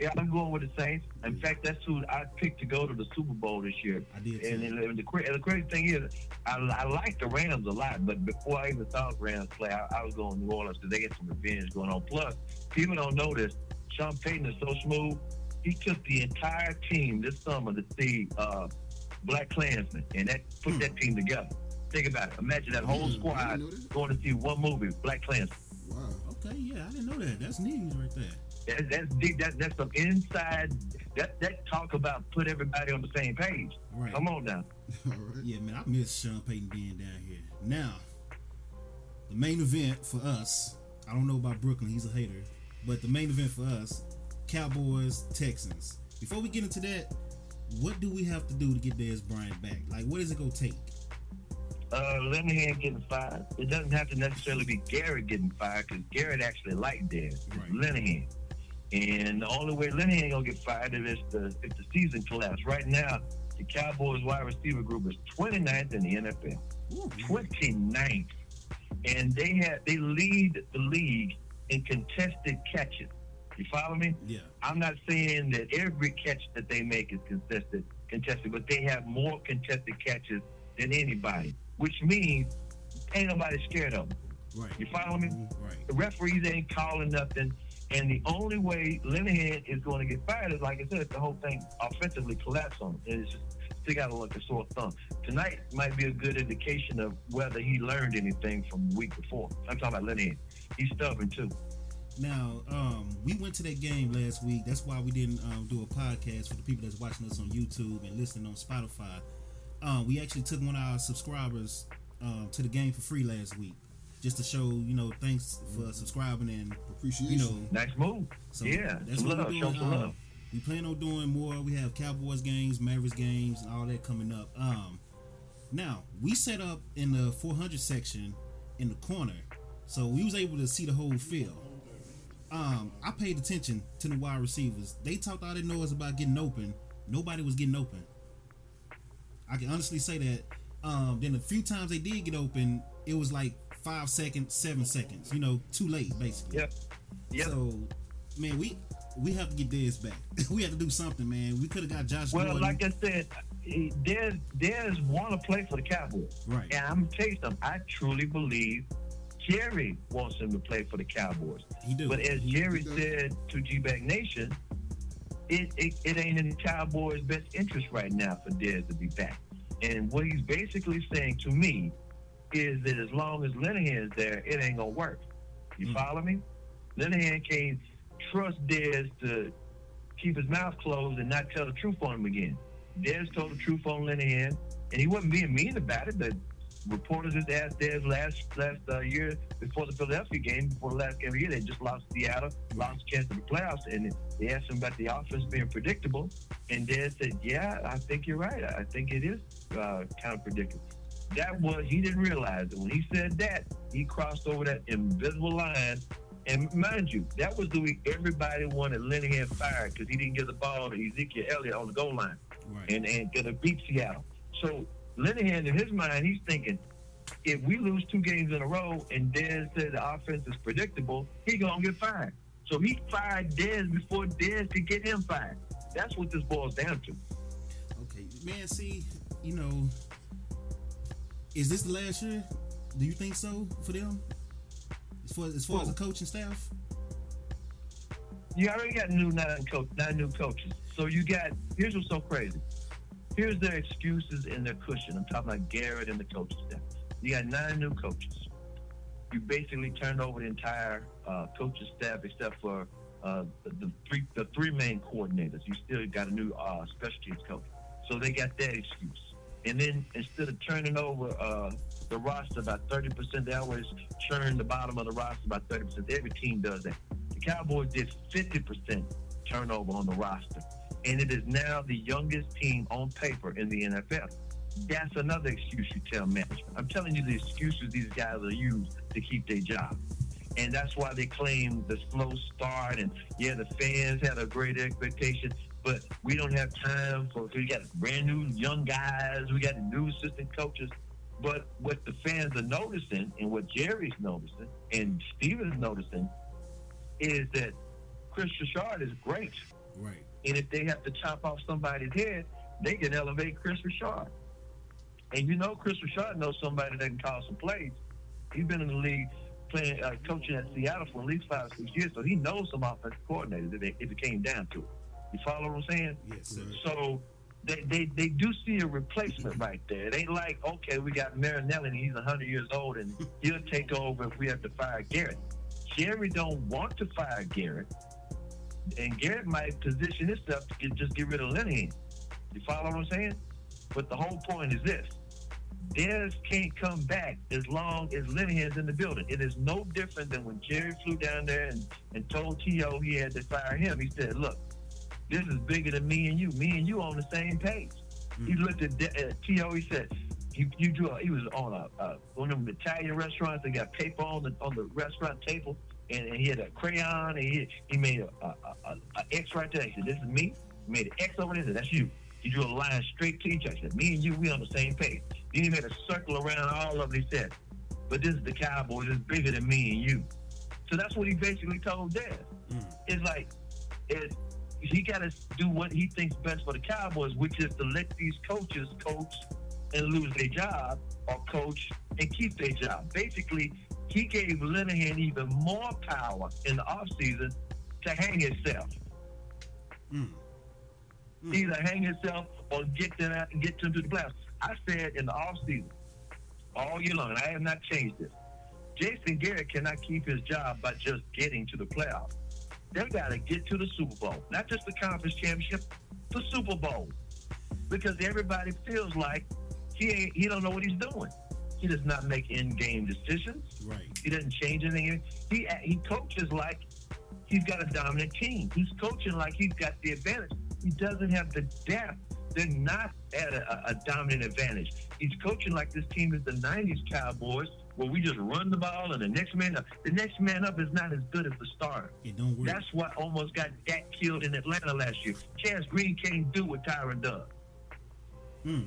Speaker 3: Yeah, I'm going with the Saints. In fact, that's who I picked to go to the Super Bowl this year.
Speaker 1: I did
Speaker 3: And,
Speaker 1: too.
Speaker 3: and the, and the crazy thing is, I, I like the Rams a lot, but before I even the Rams play, I, I was going to New Orleans because they get some revenge going on. Plus, people don't know this. Sean Payton is so smooth. He took the entire team this summer to see uh, Black Klansman, and that put
Speaker 1: Hmm.
Speaker 3: that team together. Think about it. Imagine that whole
Speaker 2: I
Speaker 3: squad
Speaker 2: didn't know that.
Speaker 3: going to see one movie, Black Klansman.
Speaker 2: Wow.
Speaker 1: Okay, yeah, I didn't know that. That's news right there.
Speaker 3: That, that's deep. That, that's some inside. That that talk about put everybody on the same page.
Speaker 1: Right.
Speaker 3: Come on now. [LAUGHS]
Speaker 2: All right.
Speaker 1: Yeah, man, I miss Sean Payton being down here. Now, the main event for us, I don't know about Brooklyn, he's a hater, but the main event for us, Cowboys, Texans. Before we get into that, what do we have to do to get Dez Bryant back? Like, what is it gonna take?
Speaker 3: Uh, Linehan getting fired. It doesn't have to necessarily be Garrett getting fired because Garrett actually liked Dez. It's
Speaker 1: Right.
Speaker 3: Linehan. And the only way Lenny ain't gonna get fired is if the if the season collapses. Right now, the Cowboys wide receiver group is 29th in the NFL.
Speaker 1: Ooh,
Speaker 3: 29th. And they have they lead the league in contested catches. You follow me?
Speaker 1: yeah,
Speaker 3: I'm not saying that every catch that they make is contested, contested, but they have more contested catches than anybody, which means ain't nobody scared of them.
Speaker 1: right.
Speaker 3: You follow me? Mm-hmm.
Speaker 1: Right.
Speaker 3: The referees ain't calling nothing, and the only way Linehan is going to get fired is, like I said, the whole thing offensively collapse on him. It's just stick out like a sore thumb. Tonight might be a good indication of whether he learned anything from the week before. I'm talking about Linehan. He's stubborn too.
Speaker 1: Now, um, we went to that game last week. That's why we didn't um, do a podcast for the people that's watching us on YouTube and listening on Spotify. Um, we actually took one of our subscribers um, to the game for free last week, just to show you know thanks for subscribing and
Speaker 2: Appreciation.
Speaker 1: you know
Speaker 3: Nice move.
Speaker 1: so
Speaker 3: yeah,
Speaker 1: that's
Speaker 3: some
Speaker 1: what
Speaker 3: love.
Speaker 1: we're
Speaker 3: Show
Speaker 1: doing.
Speaker 3: some
Speaker 1: Um,
Speaker 3: love.
Speaker 1: we plan on doing more. We have Cowboys games, Mavericks games, and all that coming up. Um, now we set up in the 400 section in the corner, so we was able to see the whole field. Um, I paid attention to the wide receivers. They talked all their noise about getting open. Nobody was getting open. I can honestly say that. Um, then a few times they did get open, it was like five seconds, seven seconds. You know, too late basically.
Speaker 3: Yep. Yep.
Speaker 1: So, man, we we have to get Dez back. [LAUGHS] we have to do something, man. We could have got Josh
Speaker 3: Well,
Speaker 1: Gordon.
Speaker 3: like I said, he- Dez Dez want to play for the Cowboys,
Speaker 1: right.
Speaker 3: and I'm gonna tell you something. I truly believe Jerry wants him to play for the Cowboys.
Speaker 1: He do.
Speaker 3: But as Jerry
Speaker 2: He
Speaker 3: said to G-Bag Nation, it, it it ain't in the Cowboys' best interest right now for Dez to be back. And what he's basically saying to me is that as long as Linehan's there, it ain't gonna work. You
Speaker 1: Mm.
Speaker 3: follow me? Linehan can't trust Dez to keep his mouth closed and not tell the truth on him again. Dez told the truth on Linehan. and he wasn't being mean about it. but reporters just asked Dez last last uh, year before the Philadelphia game, before the last game of the year, they just lost Seattle, lost a chance to the playoffs, and they asked him about the offense being predictable, and Dez said, "Yeah, I think you're right. I think it is uh, kind of predictable." That was he didn't realize it when he said that he crossed over that invisible line. And mind you, that was the week everybody wanted Linehan fired because he didn't give the ball to Ezekiel Elliott on the goal line
Speaker 1: Right.
Speaker 3: and and gonna beat Seattle. So Linehan, in his mind, he's thinking, if we lose two games in a row and Dez said the offense is predictable, he gonna get fired. So he fired Dez before Dez could get him fired. That's what this boils down to.
Speaker 1: Okay, man. See, you know, is this the last year? Do you think so for them? As far as far as the coaching staff?
Speaker 3: You already got new nine coach, nine new coaches. So you got here's what's so crazy. Here's their excuses and their cushion. I'm talking about Garrett and the coaches staff. You got nine new coaches. You basically turned over the entire uh, coaching staff except for uh, the, the three the three main coordinators. You still got a new uh, special teams coach. So they got that excuse. And then instead of turning over uh, the roster about 30%, they always churn the bottom of the roster about 30%. Every team does that. The Cowboys did 50% turnover on the roster. And it is now the youngest team on paper in the NFL. That's another excuse you tell management. I'm telling you the excuses these guys are used to keep their job. And that's why they claim the slow start. And yeah, the fans had a great expectation, but we don't have time for. We got brand new young guys. We got new assistant coaches. But what the fans are noticing, and what Jerry's noticing, and Steven's noticing, is that Kris Richard is great.
Speaker 1: Right.
Speaker 3: And if they have to chop off somebody's head, they can elevate Kris Richard. And you know, Kris Richard knows somebody that can call some plays. He's been in the league playing, uh, coaching at Seattle for at least five, six years, so he knows some offensive coordinators if it, if it came down to it. You follow what I'm saying?
Speaker 1: Yes, sir.
Speaker 3: So they, they, they do see a replacement right there. It ain't like, okay, we got Marinelli and he's 100 years old and [LAUGHS] he'll take over if we have to fire Garrett. Jerry don't want to fire Garrett. And Garrett might position himself to get, just get rid of Linehan. You follow what I'm saying? But the whole point is this. Dez can't come back as long as Linehan's in the building. It is no different than when Jerry flew down there and, and told T.O. he had to fire him. He said, look, this is bigger than me and you. Me and you on the same page. He looked at De- uh, T.O. He said, you, you do a, he was on a, uh, one of them Italian restaurants. They got paper on the on the restaurant table, and, and he had a crayon, and he, he made a, a, a, a X right there. He said, "This is me." He made an X over there. He said, "That's you." He drew a line straight to each other. He said, "Me and you, we on the same page." Then he made a circle around all of them. He said, "But this is the Cowboys. It's bigger than me and you." So that's what he basically told Dez.
Speaker 1: Mm.
Speaker 3: It's like, it, he got to do what he thinks best for the Cowboys, which is to let these coaches coach and lose their job, or coach and keep their job. Basically, he gave Linehan even more power in the offseason to hang himself.
Speaker 1: Mm. Mm.
Speaker 3: Either hang himself or get them out and get them to the playoffs. I said in the offseason, all year long, and I have not changed this. Jason Garrett cannot keep his job by just getting to the playoffs. They got to get to the Super Bowl, not just the conference championship, the Super Bowl, because everybody feels like he ain't, he don't know what he's doing. He does not make in-game decisions.
Speaker 1: Right.
Speaker 3: He doesn't change anything. He he coaches like he's got a dominant team. He's coaching like he's got the advantage. He doesn't have the depth. They're not at a, a dominant advantage. He's coaching like this team is the '90s Cowboys, where we just run the ball and the next man up. The next man up is not as good as the starter.
Speaker 1: It don't work.
Speaker 3: That's what almost got Dak killed in Atlanta last year. Chaz Green can't do what Tyron does,
Speaker 1: Mm.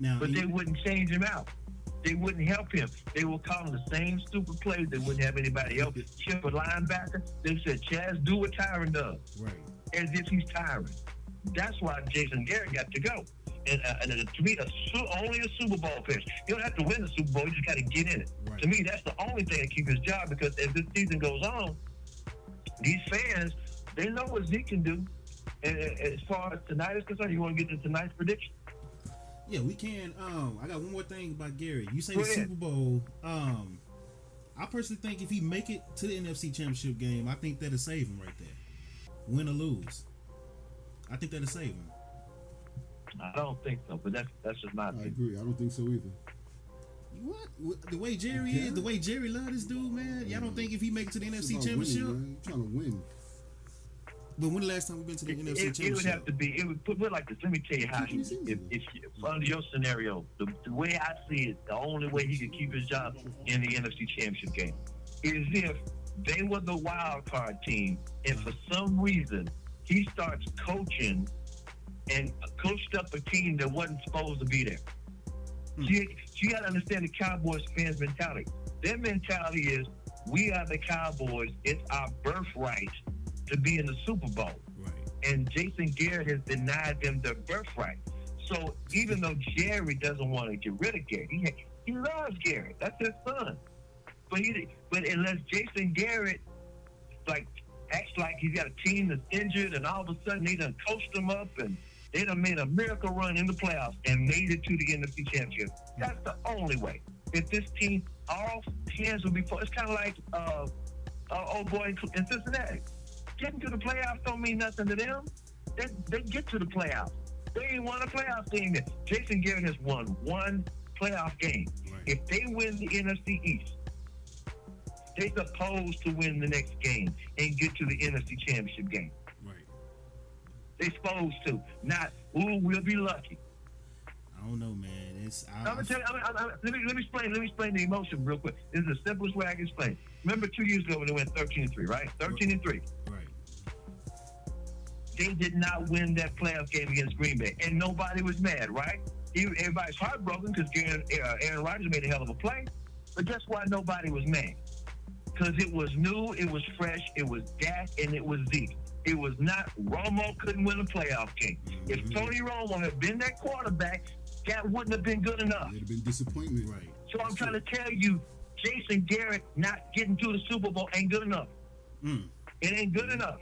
Speaker 1: Now,
Speaker 3: but
Speaker 1: he-
Speaker 3: they wouldn't change him out. They wouldn't help him. They will call him the same stupid plays. They wouldn't have anybody else. [LAUGHS] Chip a linebacker. They said, Chaz, do what Tyron does,
Speaker 1: right.
Speaker 3: as if he's Tyron. That's why Jason Garrett got to go. And, uh, and uh, to me, a su- only a Super Bowl pitch. You don't have to win the Super Bowl. You just got to get in it.
Speaker 1: Right.
Speaker 3: To me, that's the only thing that keeps his job because as this season goes on, these fans, they know what Zeke can do. And uh, as far as tonight is concerned, you want to get to tonight's prediction?
Speaker 1: Yeah, we can. Um, I got one more thing about Gary. You say
Speaker 3: Go
Speaker 1: the
Speaker 3: ahead.
Speaker 1: Super Bowl. Um, I personally think if he make it to the NFC Championship game, I think that'll save him right there. Win or lose, I think that'll save him.
Speaker 3: I don't think so, but that's that's just not.
Speaker 2: I
Speaker 3: opinion.
Speaker 2: agree. I don't think so either.
Speaker 1: What? What- The way Jerry
Speaker 2: Yeah.
Speaker 1: is, the way Jerry love this dude, man. Y'all don't think if he make it to the
Speaker 2: It's
Speaker 1: NFC
Speaker 2: about
Speaker 1: Championship?
Speaker 2: winning, man. I'm trying to win.
Speaker 1: But when the last time we been to the
Speaker 3: It,
Speaker 1: NFC
Speaker 3: it, it would have to be. It would put, put like this. Let me tell you how he. If, if, if under your scenario, the, the way I see it, the only way he could keep his job in the NFC Championship game is if they were the wild card team, and for some reason he starts coaching and coached up a team that wasn't supposed to be there.
Speaker 1: Hmm.
Speaker 3: You, you got to understand the Cowboys fans' mentality. Their mentality is, we are the Cowboys. It's our birthright to be in the Super Bowl
Speaker 1: Right.
Speaker 3: and Jason Garrett has denied them their birthright. So even though Jerry doesn't want to get rid of Garrett, he, he loves Garrett. That's his son. But he, but unless Jason Garrett like acts like he's got a team that's injured, and all of a sudden they done coached them up and they done made a miracle run in the playoffs and made it to the NFC Championship. That's the only way. If this team, all hands will be full. It's kind of like uh, uh, old boy in in Cincinnati. Getting to the playoffs don't mean nothing to them. They, they get to the playoffs. They ain't won a playoff game yet. Jason Garrett has won one playoff game.
Speaker 1: Right.
Speaker 3: If they win the NFC East, they're supposed to win the next game and get to the NFC Championship game. Supposed to. Not, ooh, we'll be lucky.
Speaker 1: I don't know, man. It's I,
Speaker 3: I'm gonna tell you. I'm, I'm, I'm- let me let me explain. Let me explain the emotion real quick. This is the simplest way I can explain. Remember two years ago when they went 13 and three, right? 13 and three.
Speaker 1: right.
Speaker 3: They did not win that playoff game against Green Bay, and nobody was mad, right? Everybody's heartbroken because Aaron, Aaron Rodgers made a hell of a play. But guess why nobody was mad? Because it was new, it was fresh, it was Dak, and it was Zeke. It was not Romo couldn't win a playoff game. If
Speaker 1: Mhm.
Speaker 3: Tony Romo had been that quarterback, that wouldn't have been good enough.
Speaker 2: It'd have been disappointment.
Speaker 1: Right.
Speaker 3: So I'm trying to tell you, Jason Garrett not getting to the Super Bowl ain't good enough.
Speaker 1: Mm.
Speaker 3: It ain't good enough.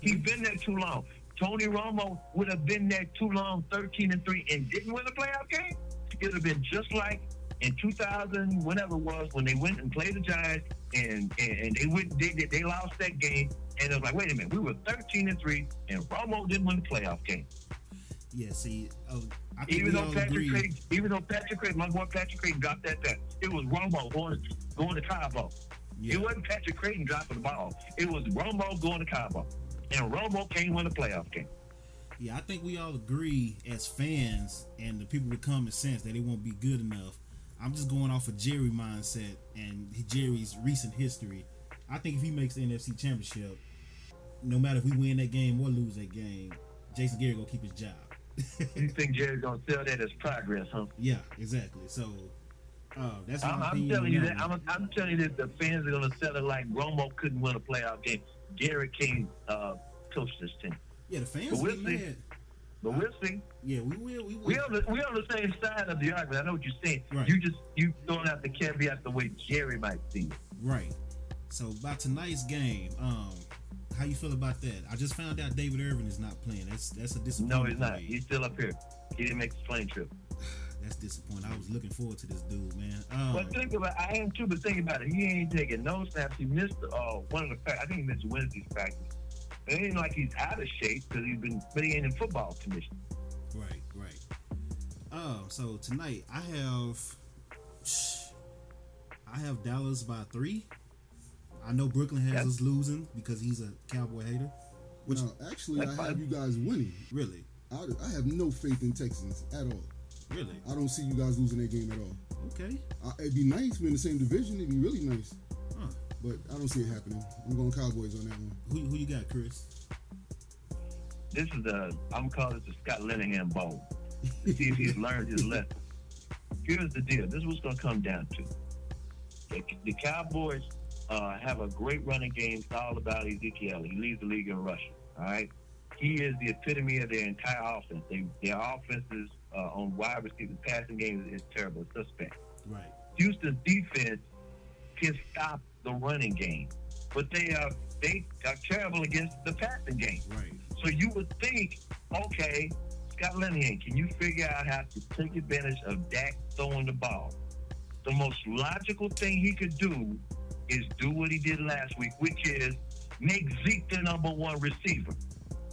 Speaker 3: He's been there too long. Tony Romo would have been there too long, 13 and 3, and didn't win a playoff game. It would have been just like in 2000, whenever it was, when they went and played the Giants and and, and they went they, they they lost that game, and it was like, wait a minute, we were 13 and 3, and Romo didn't win the playoff game.
Speaker 1: Yeah. See, uh, I think
Speaker 3: Even though Patrick
Speaker 1: agree.
Speaker 3: Craig, even though Patrick Craig, my boy Patrick Craig dropped that that it was Romo going going to Cabo.
Speaker 1: Yeah.
Speaker 3: It wasn't Patrick Crayton dropping the ball. It was Romo going to Cabo. And Romo can't win a playoff game.
Speaker 1: Yeah, I think we all agree as fans and the people with common sense that it won't be good enough. I'm just going off of Jerry mindset and Jerry's recent history. I think if he makes the NFC Championship, no matter if we win that game or lose that game, Jason Garrett gonna keep his job.
Speaker 3: You think Jerry's gonna sell that as progress, huh?
Speaker 1: yeah, exactly. So uh, that's
Speaker 3: I'm, I'm telling you
Speaker 1: that
Speaker 3: that. I'm, I'm telling you that the fans are gonna sell it like Romo couldn't win a playoff game. Gary King uh, coached this team,
Speaker 1: yeah, the fans
Speaker 3: But we'll
Speaker 1: get mad.
Speaker 3: But we'll see.
Speaker 1: Yeah, we will. We will.
Speaker 3: We on the we on the same side of the argument. I know what you're saying.
Speaker 1: Right.
Speaker 3: You just you throwing out the caveat the way Jerry might see it.
Speaker 1: Right. So about tonight's game, um, how you feel about that? I just found out David Irving is not playing. That's that's a disappointment.
Speaker 3: No, he's not. He's still up here. He didn't make the plane trip. [SIGHS]
Speaker 1: That's disappointing. I was looking forward to this dude, man. Um,
Speaker 3: But think about, I am too. But think about it. He ain't taking no snaps. He missed uh, one of the. I think he missed Wednesday's practice. It ain't like he's out of shape because he's been, but he ain't in football condition.
Speaker 1: right, right. Um, so tonight I have, I have Dallas by three. I know Brooklyn has
Speaker 3: That's-
Speaker 1: us losing because he's a Cowboy hater. Which
Speaker 2: no, actually, I have you guys winning.
Speaker 1: really,
Speaker 2: I, I have no faith in Texans at all.
Speaker 1: really,
Speaker 2: I don't see you guys losing that game at all.
Speaker 1: okay.
Speaker 2: Uh, it'd be nice. We're in the same division. It'd be really nice.
Speaker 1: Huh.
Speaker 2: But I don't see it happening. I'm going Cowboys on that one.
Speaker 1: Who who you got, Chris?
Speaker 3: This is the I'm calling this the Scott Linehan Bowl. See if he's learned his lesson. Here's the deal. This is what's going to come down to. The, the Cowboys uh, have a great running game. It's all about Ezekiel. He leads the league in rushing. All right. He is the epitome of their entire offense. They, their offenses uh, on wide receiver passing game is, is terrible. It's suspect.
Speaker 1: Right.
Speaker 3: Houston's defense can stop the running game, but they are they are terrible against the passing game.
Speaker 1: Right.
Speaker 3: So you would think, okay, Scott Linehan, can you figure out how to take advantage of Dak throwing the ball? The most logical thing he could do is do what he did last week, which is make Zeke the number one receiver.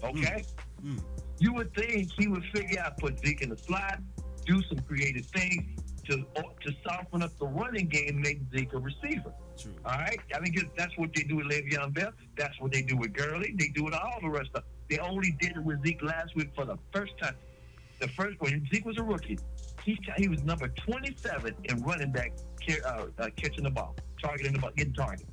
Speaker 3: Okay?
Speaker 1: Mm.
Speaker 3: You would think he would figure out put Zeke in the slot, do some creative things to to soften up the running game, make Zeke a receiver.
Speaker 1: True.
Speaker 3: All right, I mean, that's what they do with Le'Veon Bell. That's what they do with Gurley. They do it all the rest of. They only did it with Zeke last week for the first time. The first when Zeke was a rookie, he he was number 27 in running back uh, uh, catching the ball, targeting the ball, getting targeted.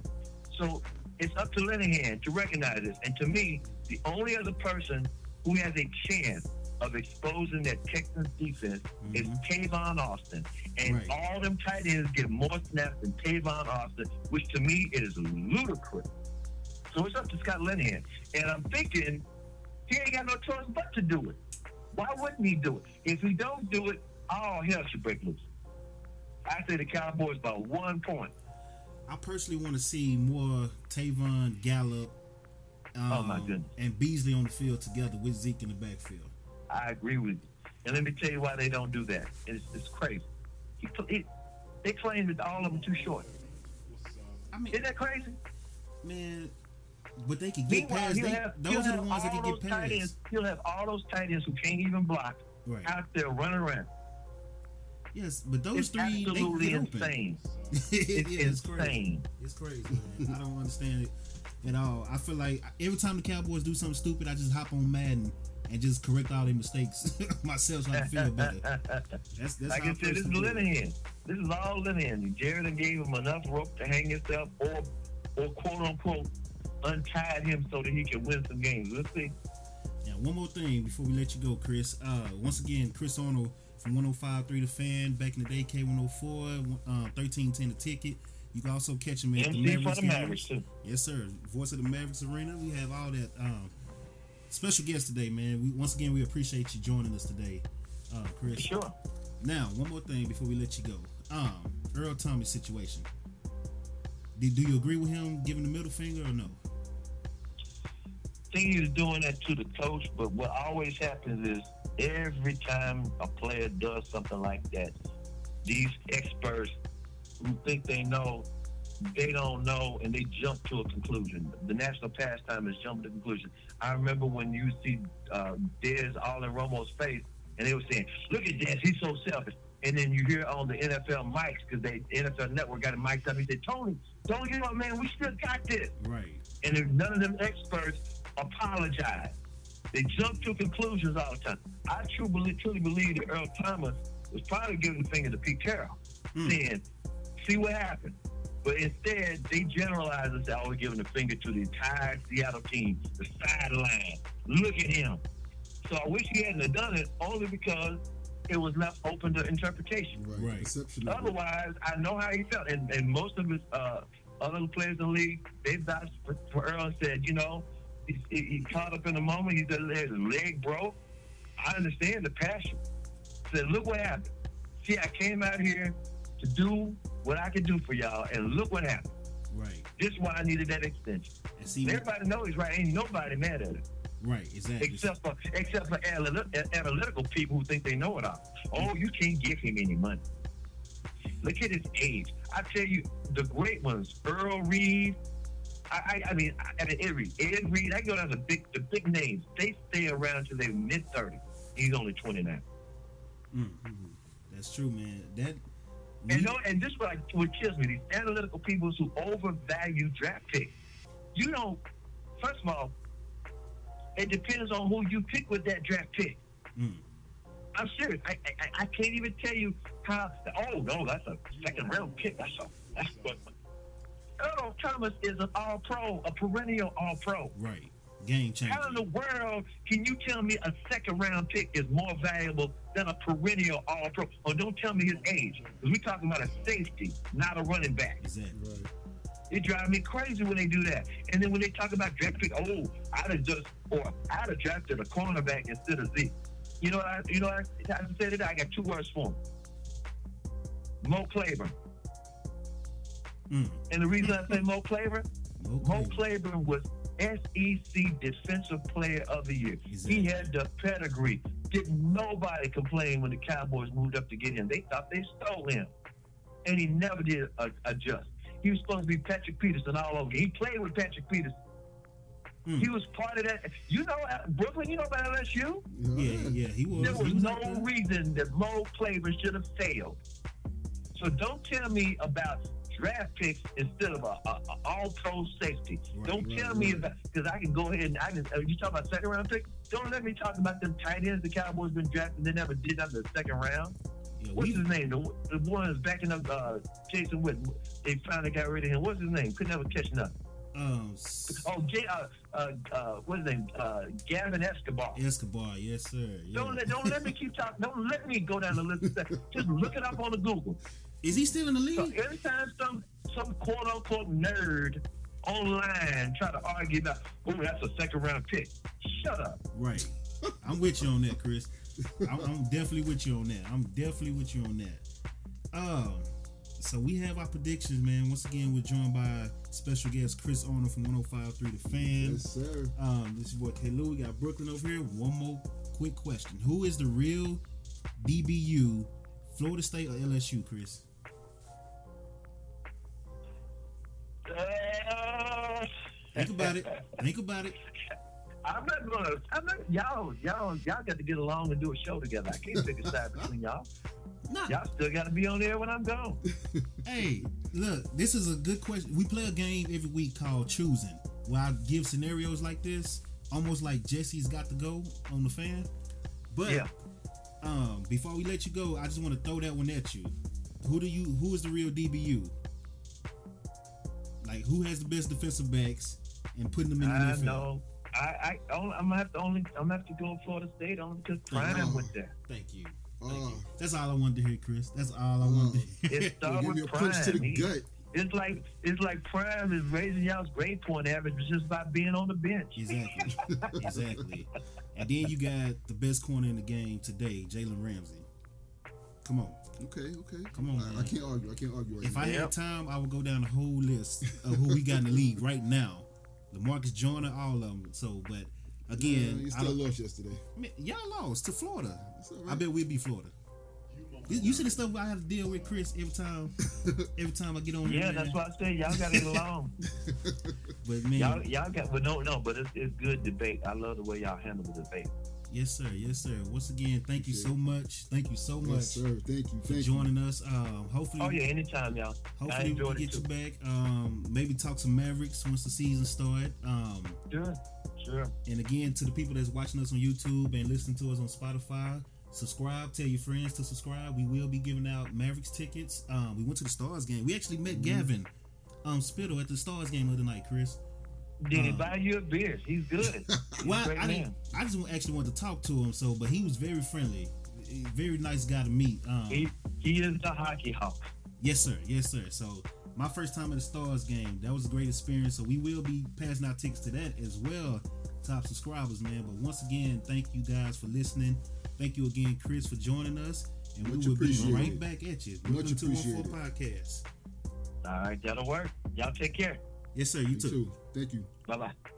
Speaker 3: So it's up to Linehan to recognize this. And to me, the only other person who has a chance of exposing that Texans defense mm-hmm. is Tavon Austin. And right. all them tight ends get more snaps than Tavon Austin, which to me is ludicrous. So it's up to Scott Linehan. And I'm thinking he ain't got no choice but to do it. Why wouldn't he do it? If he don't do it, all hell should break loose. I say the Cowboys by one point.
Speaker 1: I personally want to see more Tavon Gallup um,
Speaker 3: oh my goodness.
Speaker 1: and Beasley on the field together with Zeke in the backfield.
Speaker 3: I agree with you. And let me tell you why they don't do that. It's, it's crazy. He, he, they claim that all of them too short. I mean, isn't that crazy?
Speaker 1: Man, but they can get past. They, have, those are the ones that can get past.
Speaker 3: Ends, he'll have all those tight ends who can't even block right. out there running around.
Speaker 1: Yes, but those
Speaker 3: it's
Speaker 1: three
Speaker 3: absolutely
Speaker 1: they
Speaker 3: insane. [LAUGHS]
Speaker 1: it's, it's crazy. It's crazy, man. I don't understand it at all. I feel like every time the Cowboys do something stupid, I just hop on Madden and just correct all their mistakes [LAUGHS] myself so I can feel better. That's, that's
Speaker 3: like I said, this is Linehan. This is all Linehan. Jared gave him enough rope to hang himself or, or quote unquote, untied him so that he can win some games. Let's see.
Speaker 1: Yeah, one more thing before we let you go, Chris. Uh, once again, Chris Arnold from 105.3 The Fan, back in the day, K104, uh, 1310 The Ticket. You can also catch him at
Speaker 3: MC the Mavericks. The Mavericks too.
Speaker 1: Yes, sir. Voice of the Mavericks Arena. We have all that. Um, special guest today, man. We once again we appreciate you joining us today, uh, Chris.
Speaker 3: Sure.
Speaker 1: Now, one more thing before we let you go. Um, Earl Thomas situation. Do, do you agree with him giving the middle finger or no?
Speaker 3: I think he's doing that to the coach, but what always happens is every time a player does something like that, these experts who think they know they don't know and they jump to a conclusion. The national pastime is jumping to conclusion. I remember when you see uh, Dez all in Romo's face, and they were saying, "Look at Dez, he's so selfish." And then you hear on the NFL mics because they NFL Network got a mic up. He said, "Tony, don't give up, man. We still got this."
Speaker 1: Right.
Speaker 3: And if none of them experts apologize. They jump to conclusions all the time. I truly, truly believe that Earl Thomas was probably giving the finger to Pete Carroll, mm. saying, "See what happened." But instead, they generalize and say, oh, we're giving the finger to the entire Seattle team, the sideline. Look at him. So I wish he hadn't done it only because it was left open to interpretation.
Speaker 1: Right. right.
Speaker 3: Otherwise, I know how he felt. And, and most of his uh, other players in the league, they vouched for, for Earl and said, you know, he, he, he, caught up in the moment. He said his leg broke. I understand the passion. Said, look what happened. See, I came out here to do what I can do for y'all, and look what happened.
Speaker 1: Right.
Speaker 3: This is why I needed that extension. And see, everybody knows right. Ain't nobody mad at it.
Speaker 1: Right, exactly.
Speaker 3: Except for except for analytical people who think they know it all. Oh, you can't give him any money. Look at his age. I tell you, the great ones, Earl Reed. I, I, I mean, I, I mean, Ed Reed. Ed Reed. I go down to big, the big names. They stay around till their mid 30s. He's only 29.
Speaker 1: Mm-hmm. That's true, man. That
Speaker 3: and no, and this what, I, what kills me: these analytical people who overvalue draft picks. You know, first of all, it depends on who you pick with that draft pick. Mm. I'm serious. I, I, I can't even tell you how. Oh no, that's a second round pick. That's a that's what. Earl Thomas is an All Pro, a perennial All Pro.
Speaker 1: Right. Game changer.
Speaker 3: How in the world can you tell me a second round pick is more valuable than a perennial All Pro? Or don't tell me his age, because we're talking about a safety, not a running back.
Speaker 1: Exactly. Right.
Speaker 3: It drives me crazy when they do that. And then when they talk about draft pick, oh, I'd have just or I'd have drafted a cornerback instead of Zeke. You know what I you know what I, I said it? I got two words for him. Mo Claiborne. Mm. And the reason I say Mo Claiborne, Mo Claiborne, Mo Claiborne was SEC Defensive Player of the Year. Exactly. He had the pedigree. Didn't nobody complain when the Cowboys moved up to get him. They thought they stole him. And he never did adjust. He was supposed to be Patrick Peterson all over. He played with Patrick Peterson.
Speaker 1: Mm.
Speaker 3: He was part of that. You know, uh, Brooklyn. You know about LSU.
Speaker 1: Yeah, yeah, he was.
Speaker 3: There
Speaker 1: he
Speaker 3: was
Speaker 1: was
Speaker 3: no
Speaker 1: out there.
Speaker 3: reason that Mo Claiborne should have failed. So don't tell me about draft picks instead of a, a, a all-pro safety.
Speaker 1: Right,
Speaker 3: don't
Speaker 2: right,
Speaker 3: tell me
Speaker 2: right.
Speaker 3: about because I can go ahead and I can. Uh, you talk about second round picks. Don't let me talk about them tight ends the Cowboys been drafting. And they never did under the second round.
Speaker 1: Yeah,
Speaker 3: What's
Speaker 1: we,
Speaker 3: his name? The, the one that's backing up uh, Jason Witten. They finally got rid of him. What's his name? Could never catching up.
Speaker 1: um,
Speaker 3: Oh, J, uh, uh, uh, what's his name? Uh, Gavin Escobar.
Speaker 1: Escobar, yes sir. Yeah.
Speaker 3: Don't let don't let me keep talking. Don't let me go down the list. Just look it up on the Google.
Speaker 1: Is he still in the
Speaker 3: So
Speaker 1: league?
Speaker 3: every time some some quote unquote nerd online try to argue about, oh, that's a second round pick. Shut up.
Speaker 1: Right. [LAUGHS] I'm with you on that, Chris. I'm, I'm definitely with you on that. I'm definitely with you on that. Um, so we have our predictions, man. Once again, we're joined by special guest Chris Arnold from 105.3 The Fan.
Speaker 2: Yes, sir.
Speaker 1: Um, this is your boy K. Lou. We got Brooklyn over here. One more quick question: Who is the real DBU, Florida State or LSU, Chris? Think about it. Think about it. [LAUGHS]
Speaker 3: I'm not gonna. I'm not. Y'all, y'all, y'all got to get along and do a show together. I can't pick a side [LAUGHS] between y'all.
Speaker 1: Nah,
Speaker 3: Y'all still got to be on there when I'm gone. [LAUGHS]
Speaker 1: Hey, look, this is a good question. We play a game every week called Choosing, where I give scenarios like this, almost like Jesse's got to go on the fan. But
Speaker 3: Yeah.
Speaker 1: um, before we let you go, I just want to throw that one at you. Who do you? Who is the real DBU? Like, who has the best defensive backs and putting them in the
Speaker 3: I
Speaker 1: NFL?
Speaker 3: know. I, I, only- I'm gonna have to only. I'm gonna have to go Florida State only because Prime
Speaker 2: Oh.
Speaker 3: went there.
Speaker 1: Thank you. Uh. Thank
Speaker 2: Oh.
Speaker 1: you. That's all I wanted to hear, Chris. That's all I wanted to uh. hear.
Speaker 3: It started [LAUGHS]
Speaker 2: give me
Speaker 3: with
Speaker 2: a punch to
Speaker 3: Prime.
Speaker 2: the
Speaker 3: He-
Speaker 2: gut.
Speaker 3: It's like it's like Prime is raising y'all's grade point average just by being on the bench.
Speaker 1: Exactly. [LAUGHS] exactly. And then you got the best corner in the game today, Jalen Ramsey. Come on.
Speaker 2: Okay, okay.
Speaker 1: Come on,
Speaker 2: I, I can't argue. I can't argue right
Speaker 1: If
Speaker 2: now.
Speaker 1: I
Speaker 3: Yep.
Speaker 1: had time, I would go down the whole list of who we got in the league right now. Lamarcus Joyner, all of them. So, but
Speaker 2: Yeah,
Speaker 1: again,
Speaker 2: you
Speaker 1: I
Speaker 2: still
Speaker 1: don't-
Speaker 2: lost yesterday.
Speaker 1: man, y'all lost to Florida.
Speaker 2: It's all
Speaker 1: I bet we'll be Florida. You, you see the stuff I have to deal with, Chris, every time. [LAUGHS] Every time I get on.
Speaker 3: Yeah, that's why I say y'all got to get along. [LAUGHS]
Speaker 1: But man,
Speaker 3: y'all, y'all got, but no, no, but it's, it's good debate. I love the way y'all handle the debate.
Speaker 1: Yes, sir, yes, sir. Once again, thank you so much. Thank you so much
Speaker 2: Yes, sir. Thank you.
Speaker 1: for
Speaker 2: Thank you.
Speaker 1: joining us. Um, hopefully,
Speaker 3: Oh yeah, anytime, y'all. I
Speaker 1: Hopefully we
Speaker 3: enjoyed
Speaker 1: can
Speaker 3: it
Speaker 1: get you back. Um, maybe talk some Mavericks once the season starts. Um,
Speaker 3: Sure, sure.
Speaker 1: and again, to the people that's watching us on YouTube and listening to us on Spotify, subscribe. Tell your friends to subscribe. We will be giving out Mavericks tickets. Um, we went to the Stars game. We actually met Gavin um, Spittle at the Stars game the other night, Chris.
Speaker 3: Did he
Speaker 1: Uh,
Speaker 3: buy you a beer? He's good. [LAUGHS] He's
Speaker 1: Well,
Speaker 3: a great
Speaker 1: I, didn't, I just actually wanted to talk to him. So, but he was very friendly, very nice guy to meet. Um,
Speaker 3: He he is the hockey hawk.
Speaker 1: Yes, sir. Yes, sir. So my first time at the Stars game, that was a great experience. So we will be passing out tickets to that as well, top subscribers, man. But once again, thank you guys for listening. Thank you again, Chris, for joining us. And
Speaker 2: Much
Speaker 1: we will be
Speaker 2: appreciated.
Speaker 1: right back at you.
Speaker 2: Much
Speaker 1: Brooklyn 214
Speaker 2: appreciated.
Speaker 1: Podcast.
Speaker 3: All right, that'll work. Y'all take care.
Speaker 1: Yes, sir. You
Speaker 2: You
Speaker 1: too.
Speaker 2: too. Thank you.
Speaker 3: Bye bye.